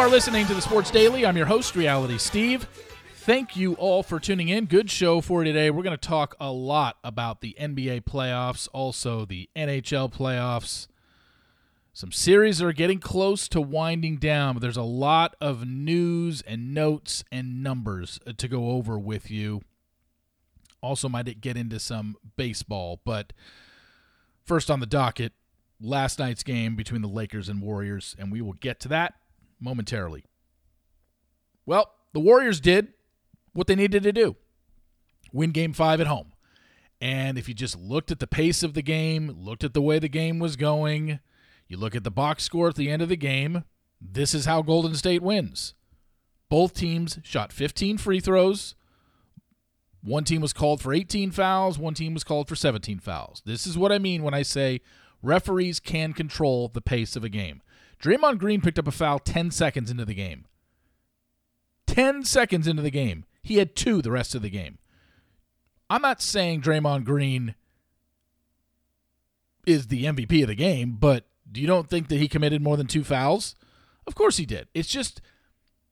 are listening to the Sports Daily. I'm your host, Reality Steve. Thank you all for tuning in. Good show for today. We're going to talk a lot about the NBA playoffs, also the NHL playoffs. Some series are getting close to winding down, but there's a lot of news and notes and numbers uh, to go over with you. Also, might get into some baseball, but first on the docket, last night's game between the Lakers and Warriors, and we will get to that momentarily. Well, the Warriors did what they needed to do win game five at home. And if you just looked at the pace of the game, looked at the way the game was going, you look at the box score at the end of the game, this is how Golden State wins. Both teams shot 15 free throws. One team was called for 18 fouls, one team was called for 17 fouls. This is what I mean when I say referees can control the pace of a game. Draymond Green picked up a foul 10 seconds into the game. 10 seconds into the game. He had two the rest of the game. I'm not saying Draymond Green is the MVP of the game, but do you don't think that he committed more than two fouls? Of course he did. It's just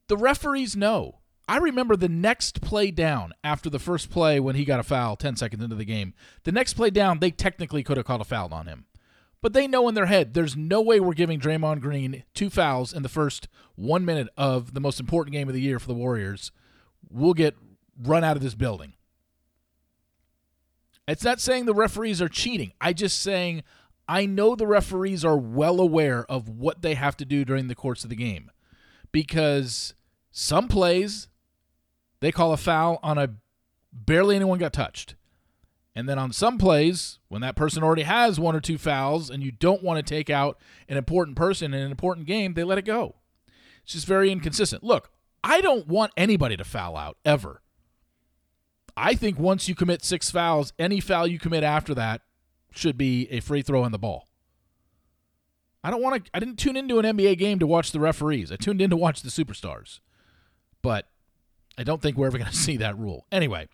the referees know. I remember the next play down after the first play when he got a foul 10 seconds into the game. The next play down, they technically could have called a foul on him. But they know in their head there's no way we're giving Draymond Green two fouls in the first one minute of the most important game of the year for the Warriors. We'll get run out of this building. It's not saying the referees are cheating. I just saying I know the referees are well aware of what they have to do during the course of the game. Because some plays they call a foul on a barely anyone got touched. And then on some plays, when that person already has one or two fouls and you don't want to take out an important person in an important game, they let it go. It's just very inconsistent. Look, I don't want anybody to foul out ever. I think once you commit six fouls, any foul you commit after that should be a free throw on the ball. I don't want to I didn't tune into an NBA game to watch the referees. I tuned in to watch the superstars. But I don't think we're ever going to see that rule. Anyway,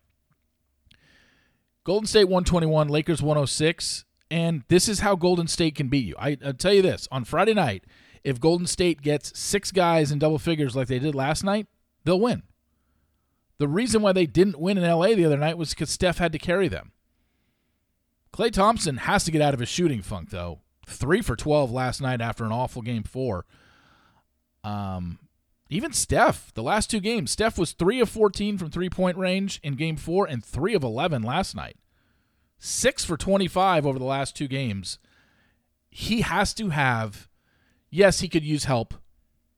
Golden State 121, Lakers 106. And this is how Golden State can beat you. I, will tell you this on Friday night, if Golden State gets six guys in double figures like they did last night, they'll win. The reason why they didn't win in LA the other night was because Steph had to carry them. Klay Thompson has to get out of his shooting funk, though. Three for 12 last night after an awful game four. Um, even Steph, the last two games, Steph was 3 of 14 from three point range in game four and 3 of 11 last night. 6 for 25 over the last two games. He has to have, yes, he could use help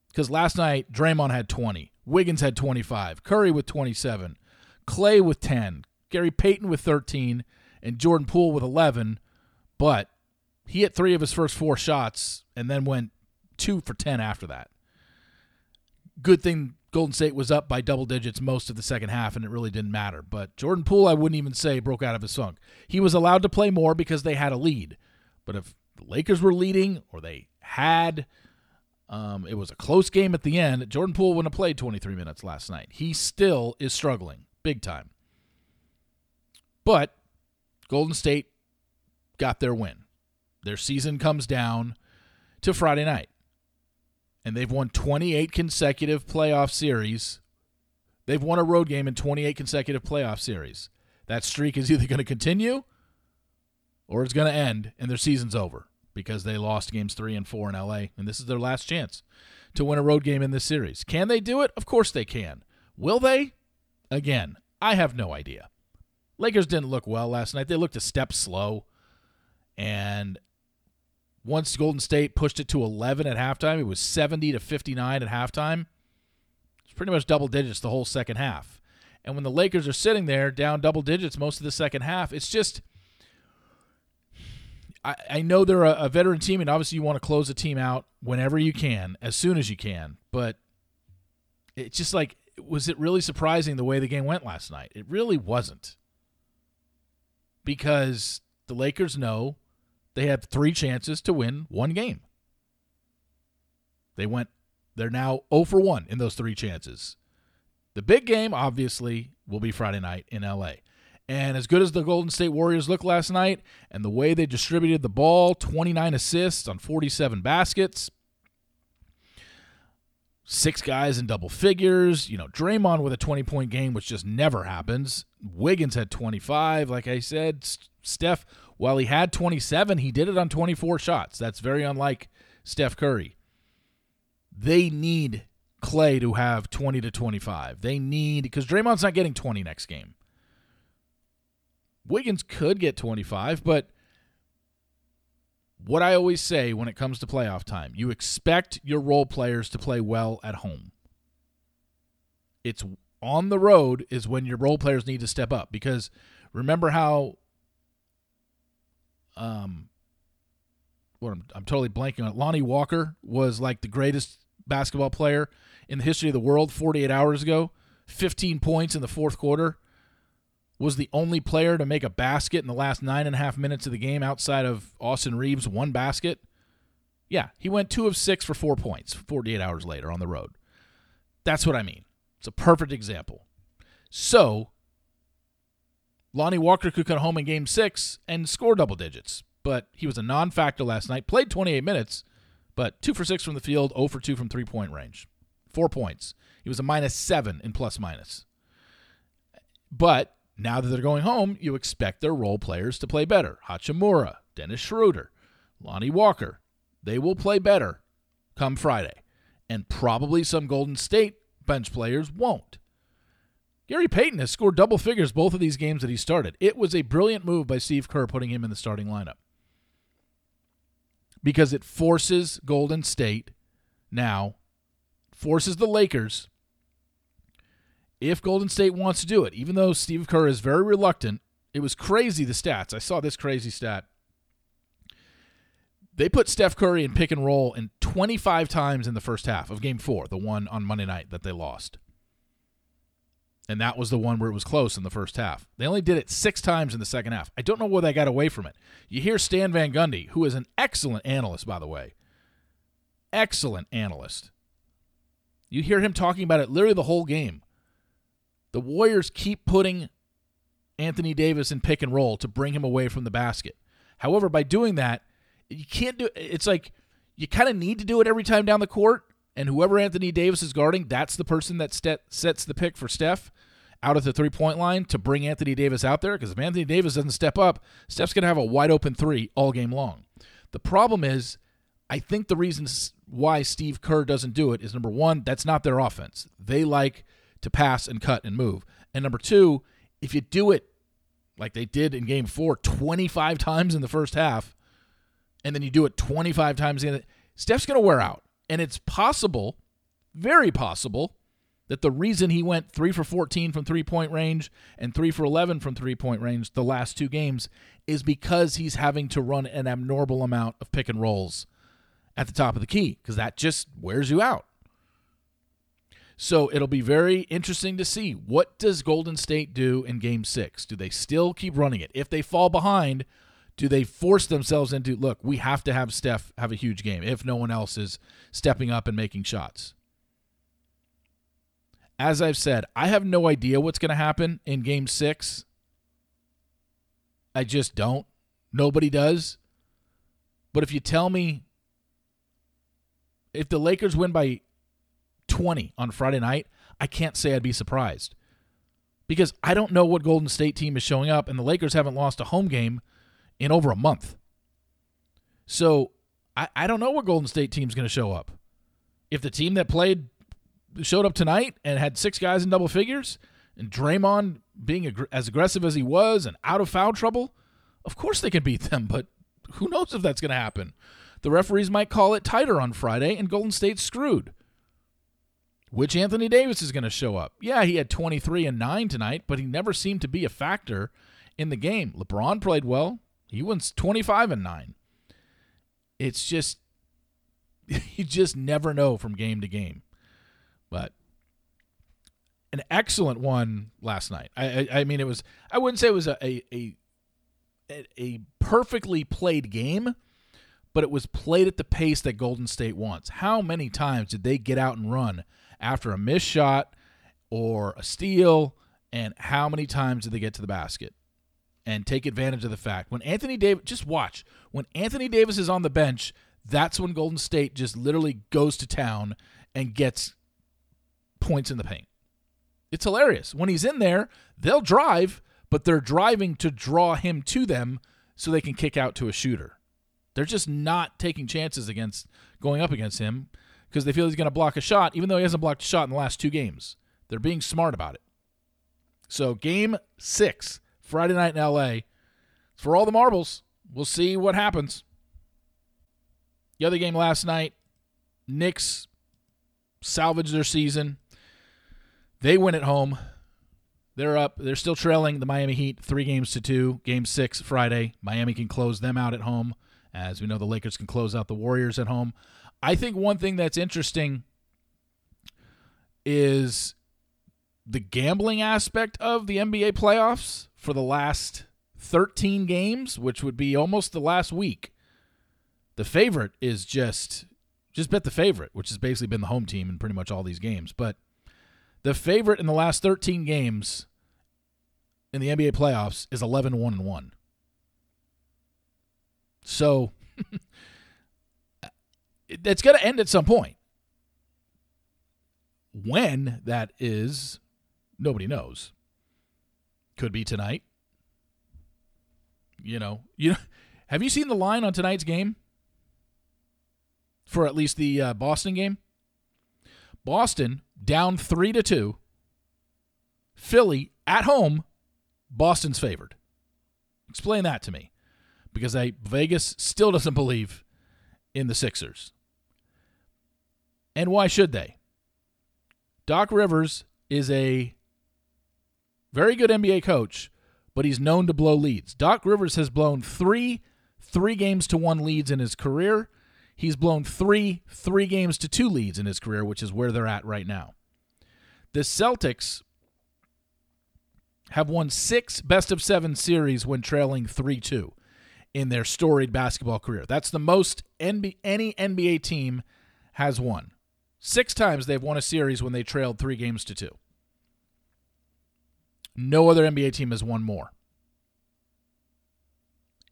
because last night Draymond had 20, Wiggins had 25, Curry with 27, Klay with 10, Gary Payton with 13, and Jordan Poole with 11. But he hit three of his first four shots and then went two for 10 after that good thing Golden State was up by double digits most of the second half, and it really didn't matter. But Jordan Poole, I wouldn't even say broke out of his funk. He was allowed to play more because they had a lead. But if the Lakers were leading or they had, um, it was a close game at the end, Jordan Poole wouldn't have played 23 minutes last night. He still is struggling big time. But Golden State got their win. Their season comes down to Friday night and they've won 28 consecutive playoff series. They've won a road game in 28 consecutive playoff series. That streak is either going to continue or it's going to end and their season's over because they lost games 3 and 4 in LA and this is their last chance to win a road game in this series. Can they do it? Of course they can. Will they? Again, I have no idea. Lakers didn't look well last night. They looked a step slow. And once Golden State pushed it to 11 at halftime, it was 70 to 59 at halftime. It's pretty much double digits the whole second half. And when the Lakers are sitting there down double digits most of the second half, it's just. I, know they're a, a veteran team, and obviously you want to close a team out whenever you can, as soon as you can. But it's just like, was it really surprising the way the game went last night? It really wasn't. Because the Lakers know they had three chances to win one game. They went, they're now 0 for 1 in those three chances. The big game, obviously, will be Friday night in LA. And as good as the Golden State Warriors looked last night and the way they distributed the ball 29 assists on 47 baskets six guys in double figures. You know, Draymond with a 20 point game, which just never happens. Wiggins had 25. Like I said, Steph, while he had 27, he did it on 24 shots. That's very unlike Steph Curry. They need Klay to have 20 to 25. They need, because Draymond's not getting 20 next game. Wiggins could get 25, but what I always say when it comes to playoff time, you expect your role players to play well at home. It's on the road is when your role players need to step up because remember how um what I'm, I'm totally blanking on it. Lonnie Walker was like the greatest basketball player in the history of the world 48 hours ago. 15 points in the fourth quarter was the only player to make a basket in the last nine and a half minutes of the game outside of Austin Reaves, one basket. Yeah, he went two of six for four points 48 hours later on the road. That's what I mean. It's a perfect example. So, Lonnie Walker could come home in game six and score double digits, but he was a non factor last night, played 28 minutes, but two for six from the field, 0 for two from three point range. Four points. He was a minus seven in plus minus. But now that they're going home, you expect their role players to play better. Hachimura, Dennis Schroeder, Lonnie Walker. They will play better come Friday. And probably some Golden State bench players won't. Gary Payton has scored double figures both of these games that he started. It was a brilliant move by Steve Kerr putting him in the starting lineup because it forces Golden State now, forces the Lakers if Golden State wants to do it, even though Steve Kerr is very reluctant, it was crazy the stats. I saw this crazy stat. They put Steph Curry in pick and roll in 25 times in the first half of game four, the one on Monday night that they lost. And that was the one where it was close in the first half. They only did it six times in the second half. I don't know where they got away from it. You hear Stan Van Gundy, who is an excellent analyst, by the way. Excellent analyst. You hear him talking about it literally the whole game. The Warriors keep putting Anthony Davis in pick and roll to bring him away from the basket. However, by doing that, you can't do it's like you kind of need to do it every time down the court and whoever Anthony Davis is guarding, that's the person that sets the pick for Steph out at the three point line to bring Anthony Davis out there. Because if Anthony Davis doesn't step up, Steph's going to have a wide open three all game long. The problem is, I think the reason why Steve Kerr doesn't do it is number one, that's not their offense. They like to pass and cut and move. And number two, if you do it like they did in game four 25 times in the first half, and then you do it 25 times in the Steph's going to wear out. And it's possible, very possible, that the reason he went 3 for 14 from three point range and 3 for 11 from three point range the last two games is because he's having to run an abnormal amount of pick and rolls at the top of the key because that just wears you out. So it'll be very interesting to see what does Golden State do in game 6? Do they still keep running it? If they fall behind, do they force themselves into look, we have to have Steph have a huge game if no one else is stepping up and making shots? As I've said, I have no idea what's going to happen in game 6. I just don't. Nobody does. But if you tell me if the Lakers win by 20 on Friday night, I can't say I'd be surprised. Because I don't know what Golden State team is showing up, and the Lakers haven't lost a home game in over a month. So I, I don't know what Golden State team's going to show up. If the team that played showed up tonight and had six guys in double figures, and Draymond being ag- as aggressive as he was and out of foul trouble, of course they can beat them, but who knows if that's going to happen. The referees might call it tighter on Friday, and Golden State's screwed. Which Anthony Davis is going to show up? Yeah, he had 23 and 9 tonight, but he never seemed to be a factor in the game. LeBron played well. He wins 25 and 9. It's just you just never know from game to game. But an excellent one last night. I, I, I mean, it was. I wouldn't say it was a, a a a perfectly played game, but it was played at the pace that Golden State wants. How many times did they get out and run after a missed shot or a steal, and how many times did they get to the basket? And take advantage of the fact when Anthony Davis, just watch, when Anthony Davis is on the bench, that's when Golden State just literally goes to town and gets points in the paint. It's hilarious. When he's in there, they'll drive, but they're driving to draw him to them so they can kick out to a shooter. They're just not taking chances against going up against him because they feel he's going to block a shot, even though he hasn't blocked a shot in the last two games. They're being smart about it. So, game six, Friday night in LA, for all the marbles. We'll see what happens. The other game last night, Knicks salvaged their season. They win at home. They're up. They're still trailing the Miami Heat three games to two. Game six Friday. Miami can close them out at home. As we know, the Lakers can close out the Warriors at home. I think one thing that's interesting is the gambling aspect of the NBA playoffs for the last 13 games, which would be almost the last week. The favorite is just just bet the favorite, which has basically been the home team in pretty much all these games. But the favorite in the last 13 games in the NBA playoffs is 11 1 and 1. So it's going to end at some point. When that is, nobody knows. Could be tonight. You know, you know, have you seen the line on tonight's game? For at least the uh, Boston game, Boston down three to two. Philly at home, Boston's favored. Explain that to me, because I Vegas still doesn't believe in the Sixers. And why should they? Doc Rivers is a very good NBA coach, but he's known to blow leads. Doc Rivers has blown three three games to one leads in his career. He's blown three three games to two leads in his career, which is where they're at right now. The Celtics have won six best of seven series when trailing 3 2 in their storied basketball career. That's the most NBA, any NBA team has won. Six times they've won a series when they trailed three games to two. No other NBA team has won more.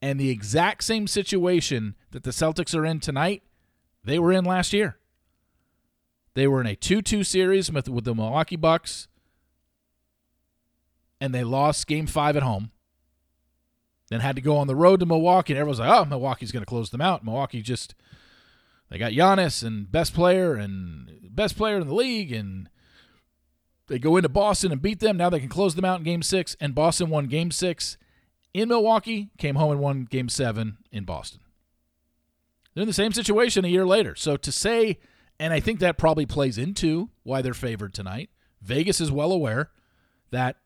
And the exact same situation that the Celtics are in tonight, they were in last year. They were in a 2 2 series with, with the Milwaukee Bucks, and they lost game five at home. Then had to go on the road to Milwaukee, and everyone's like, oh, Milwaukee's going to close them out. Milwaukee just, they got Giannis and best player and best player in the league, and they go into Boston and beat them. Now they can close them out in game six. And Boston won game six in Milwaukee, came home and won game seven in Boston. They're in the same situation a year later. So to say, and I think that probably plays into why they're favored tonight, Vegas is well aware that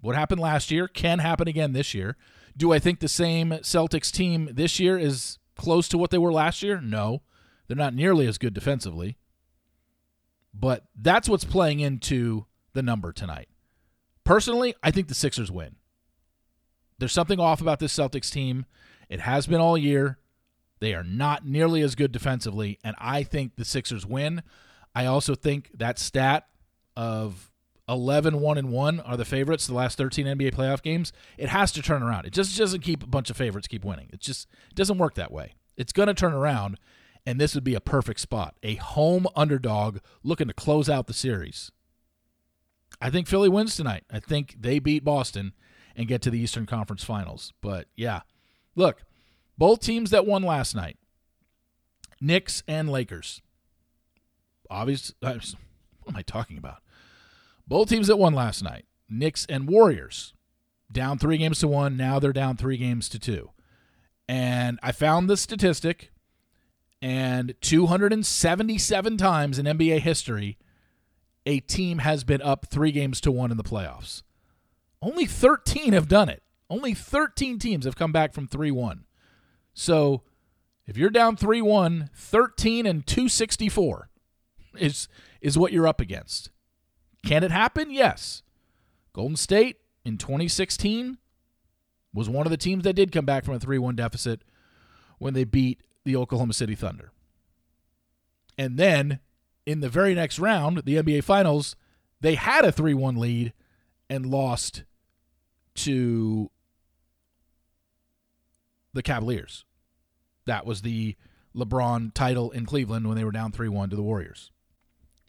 what happened last year can happen again this year. Do I think the same Celtics team this year is close to what they were last year? No. They're not nearly as good defensively. But that's what's playing into the number tonight. Personally, I think the Sixers win. There's something off about this Celtics team. It has been all year. They are not nearly as good defensively, and I think the Sixers win. I also think that stat of 11 1 and 1 are the favorites the last 13 NBA playoff games. It has to turn around. It just doesn't keep a bunch of favorites keep winning. It just it doesn't work that way. It's going to turn around and this would be a perfect spot. A home underdog looking to close out the series. I think Philly wins tonight. I think they beat Boston and get to the Eastern Conference Finals. But yeah, look, both teams that won last night, Knicks and Lakers. Obvious. Uh, what am I talking about? Both teams that won last night, Knicks and Warriors, down three games to one. Now they're down three games to two. And I found the statistic and 277 times in NBA history, a team has been up three games to one in the playoffs. Only 13 have done it. Only 13 teams have come back from 3 1. So if you're down 3 1, 13 and 264 is, is what you're up against. Can it happen? Yes. Golden State in 2016 was one of the teams that did come back from a 3 1 deficit when they beat the Oklahoma City Thunder. And then in the very next round, the NBA Finals, they had a 3 1 lead and lost to the Cavaliers. That was the LeBron title in Cleveland when they were down 3 1 to the Warriors.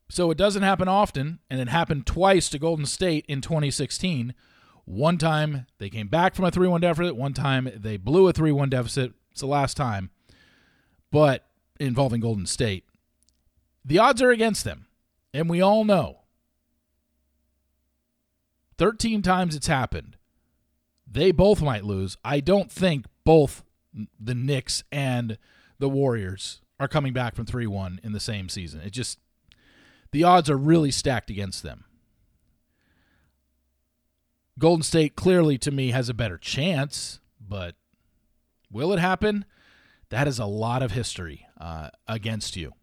So it doesn't happen often, and it happened twice to Golden State in 2016. One time they came back from a 3 1 deficit, one time they blew a 3 1 deficit. It's the last time, but involving Golden State. The odds are against them, and we all know 13 times it's happened. They both might lose. I don't think both the Knicks and the Warriors are coming back from 3 1 in the same season. It just, the odds are really stacked against them. Golden State clearly, to me, has a better chance, but will it happen? That is a lot of history uh, against you.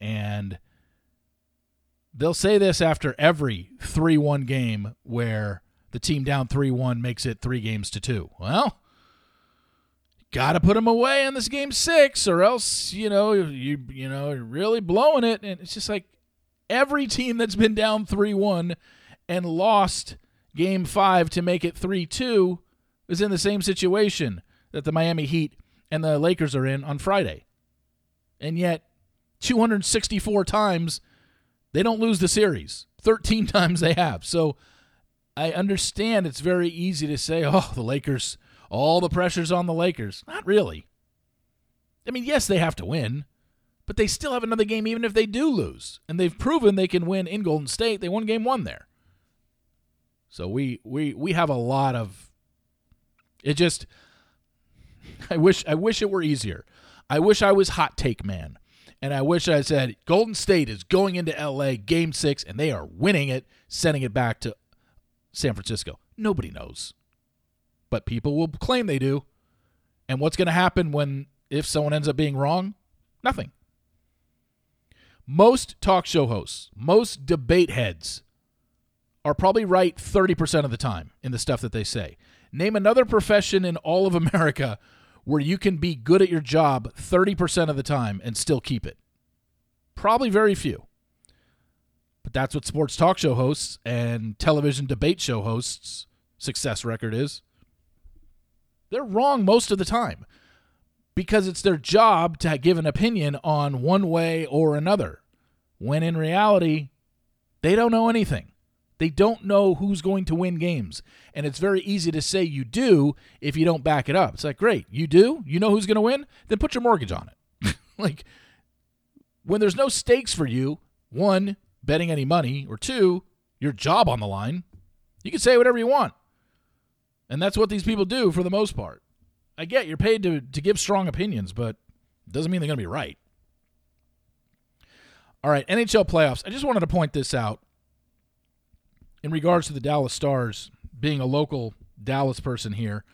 And they'll say this after every 3 1 game where the team down 3 1 makes it three games to two. Well, got to put them away in this game six, or else, you know, you, you know, you're really blowing it. And it's just like every team that's been down 3 1 and lost game five to make it 3 2 is in the same situation that the Miami Heat and the Lakers are in on Friday. And yet, 264 times they don't lose the series. 13 times they have. So I understand it's very easy to say, oh, the Lakers, all the pressure's on the Lakers. Not really. I mean, yes, they have to win, but they still have another game even if they do lose. And they've proven they can win in Golden State. They won game one there. So we we we have a lot of it just I wish I wish it were easier. I wish I was hot take man. And I wish I said Golden State is going into LA game 6 and they are winning it, sending it back to San Francisco. Nobody knows. But people will claim they do. And what's going to happen when if someone ends up being wrong? Nothing. Most talk show hosts, most debate heads are probably right 30% of the time in the stuff that they say. Name another profession in all of America where you can be good at your job 30% of the time and still keep it. Probably very few. But that's what sports talk show hosts and television debate show hosts' success record is. They're wrong most of the time because it's their job to give an opinion on one way or another, when in reality, they don't know anything. They don't know who's going to win games. And it's very easy to say you do if you don't back it up. It's like, great, you do? You know who's going to win? Then put your mortgage on it. like, when there's no stakes for you, one, betting any money, or two, your job on the line, you can say whatever you want. And that's what these people do for the most part. I get you're paid to, to give strong opinions, but it doesn't mean they're going to be right. All right, NHL playoffs. I just wanted to point this out in regards to the Dallas Stars, being a local Dallas person here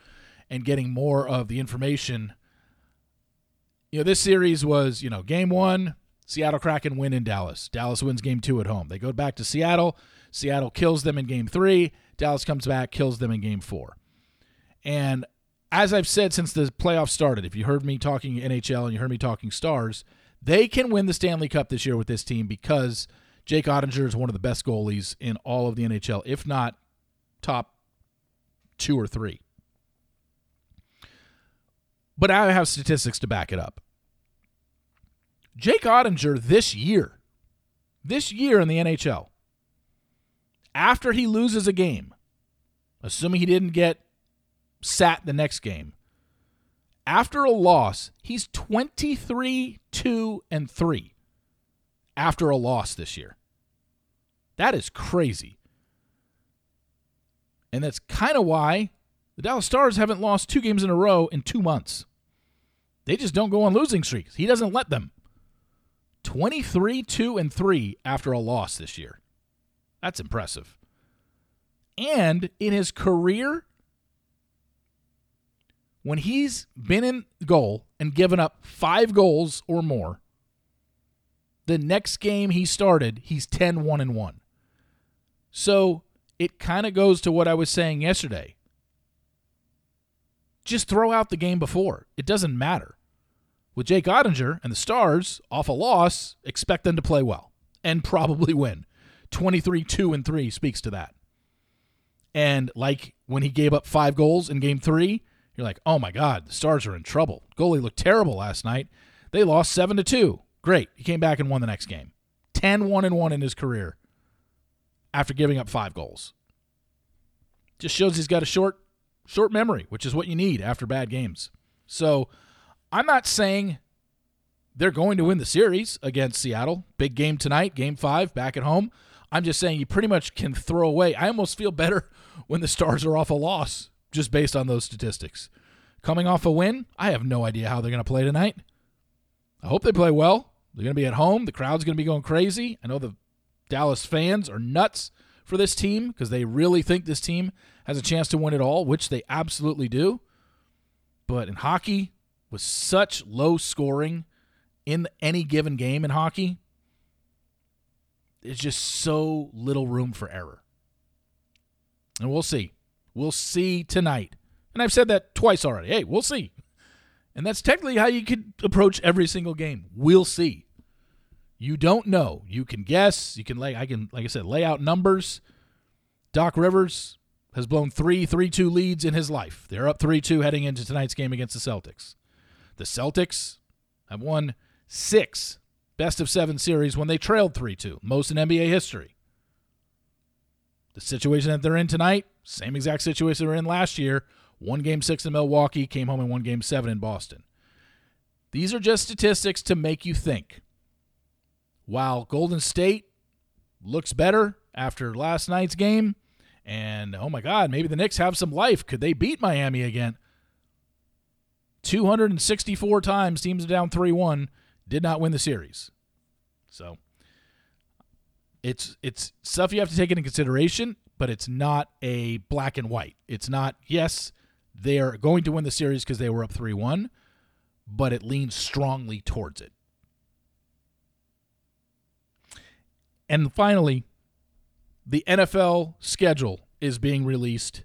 and getting more of the information, you know, this series was, you know, game one, Seattle Kraken win in Dallas. Dallas wins game two at home. They go back to Seattle. Seattle kills them in game three. Dallas comes back, kills them in game four. And as I've said since the playoffs started, if you heard me talking NHL and you heard me talking Stars, they can win the Stanley Cup this year with this team because – Jake Oettinger is one of the best goalies in all of the NHL, if not top two or three. But I have statistics to back it up. Jake Oettinger this year, this year in the NHL, after he loses a game, assuming he didn't get sat the next game, after a loss, he's 23 2 and 3 after a loss this year. That is crazy. And that's kind of why the Dallas Stars haven't lost two games in a row in two months. They just don't go on losing streaks. He doesn't let them. 23 2 and 3 after a loss this year. That's impressive. And in his career, when he's been in goal and given up five goals or more, the next game he started, he's 10 1 and 1. So it kind of goes to what I was saying yesterday. Just throw out the game before. It doesn't matter. With Jake Oettinger and the Stars off a loss, expect them to play well and probably win. 23 2 and 3 speaks to that. And like when he gave up five goals in game three, you're like, oh my God, the Stars are in trouble. Goalie looked terrible last night. They lost 7 to 2. Great. He came back and won the next game. 10 1 and 1 in his career after giving up 5 goals. Just shows he's got a short short memory, which is what you need after bad games. So, I'm not saying they're going to win the series against Seattle. Big game tonight, game 5 back at home. I'm just saying you pretty much can throw away. I almost feel better when the Stars are off a loss just based on those statistics. Coming off a win, I have no idea how they're going to play tonight. I hope they play well. They're going to be at home. The crowd's going to be going crazy. I know the Dallas fans are nuts for this team because they really think this team has a chance to win it all, which they absolutely do. But in hockey, with such low scoring in any given game in hockey, there's just so little room for error. And we'll see. We'll see tonight. And I've said that twice already. Hey, we'll see. And that's technically how you could approach every single game. We'll see. You don't know. You can guess. You can lay I can like I said, lay out numbers. Doc Rivers has blown three 3-2 leads in his life. They're up 3-2 heading into tonight's game against the Celtics. The Celtics have won six best of seven series when they trailed 3-2, most in NBA history. The situation that they're in tonight, same exact situation they were in last year. One game six in Milwaukee, came home in one game seven in Boston. These are just statistics to make you think. While Golden State looks better after last night's game, and oh my God, maybe the Knicks have some life. Could they beat Miami again? 264 times teams down 3 1, did not win the series. So it's it's stuff you have to take into consideration, but it's not a black and white. It's not yes, they are going to win the series because they were up 3-1, but it leans strongly towards it. And finally, the NFL schedule is being released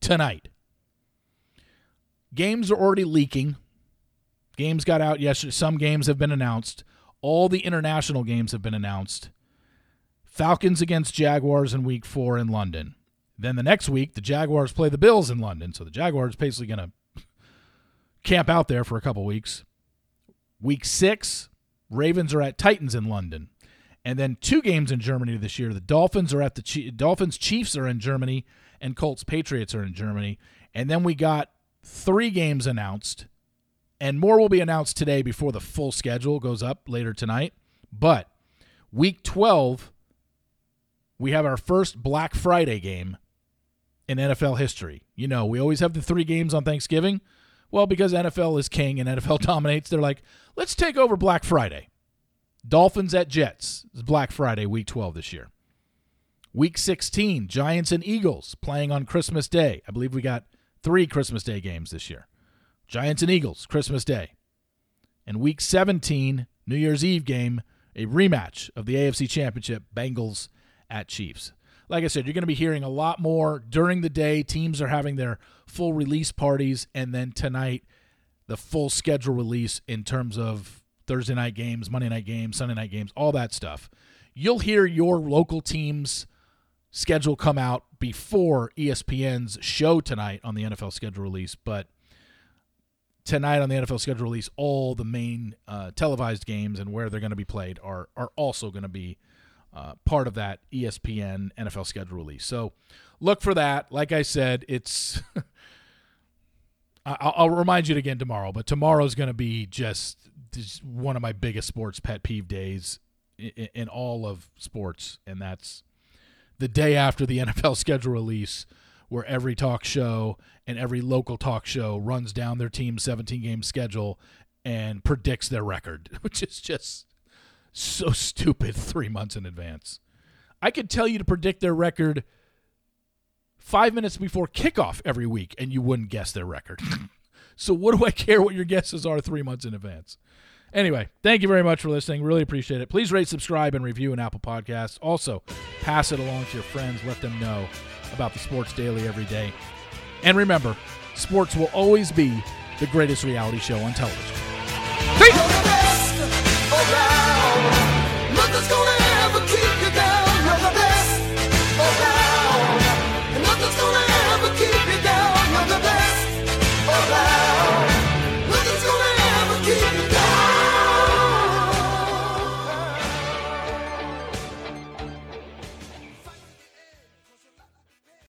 tonight. Games are already leaking. Games got out yesterday. Some games have been announced. All the international games have been announced. Falcons against Jaguars in week four in London. Then the next week, the Jaguars play the Bills in London. So the Jaguars basically going to camp out there for a couple weeks. Week six, Ravens are at Titans in London. And then two games in Germany this year. The Dolphins are at the Dolphins Chiefs are in Germany and Colts Patriots are in Germany. And then we got three games announced. And more will be announced today before the full schedule goes up later tonight. But week 12 we have our first Black Friday game in NFL history. You know, we always have the three games on Thanksgiving. Well, because NFL is king and NFL dominates, they're like, let's take over Black Friday. Dolphins at Jets is Black Friday, week 12 this year. Week 16, Giants and Eagles playing on Christmas Day. I believe we got three Christmas Day games this year. Giants and Eagles, Christmas Day. And week 17, New Year's Eve game, a rematch of the AFC Championship, Bengals at Chiefs. Like I said, you're going to be hearing a lot more during the day. Teams are having their full release parties, and then tonight, the full schedule release in terms of Thursday night games, Monday night games, Sunday night games, all that stuff. You'll hear your local team's schedule come out before ESPN's show tonight on the NFL schedule release, but tonight on the NFL schedule release, all the main uh, televised games and where they're going to be played are are also going to be uh, part of that ESPN NFL schedule release. So look for that. Like I said, it's. I'll, I'll remind you again tomorrow, but tomorrow's going to be just, just, one of my biggest sports pet peeve days in, in all of sports, and that's the day after the NFL schedule release, where every talk show and every local talk show runs down their team's 17 game schedule and predicts their record, which is just so stupid three months in advance. I could tell you to predict their record five minutes before kickoff every week, and you wouldn't guess their record. so, what do I care what your guesses are three months in advance? Anyway, thank you very much for listening. Really appreciate it. Please rate, subscribe, and review an Apple Podcast. Also, pass it along to your friends. Let them know about the Sports Daily every day. And remember, sports will always be the greatest reality show on television. Peace!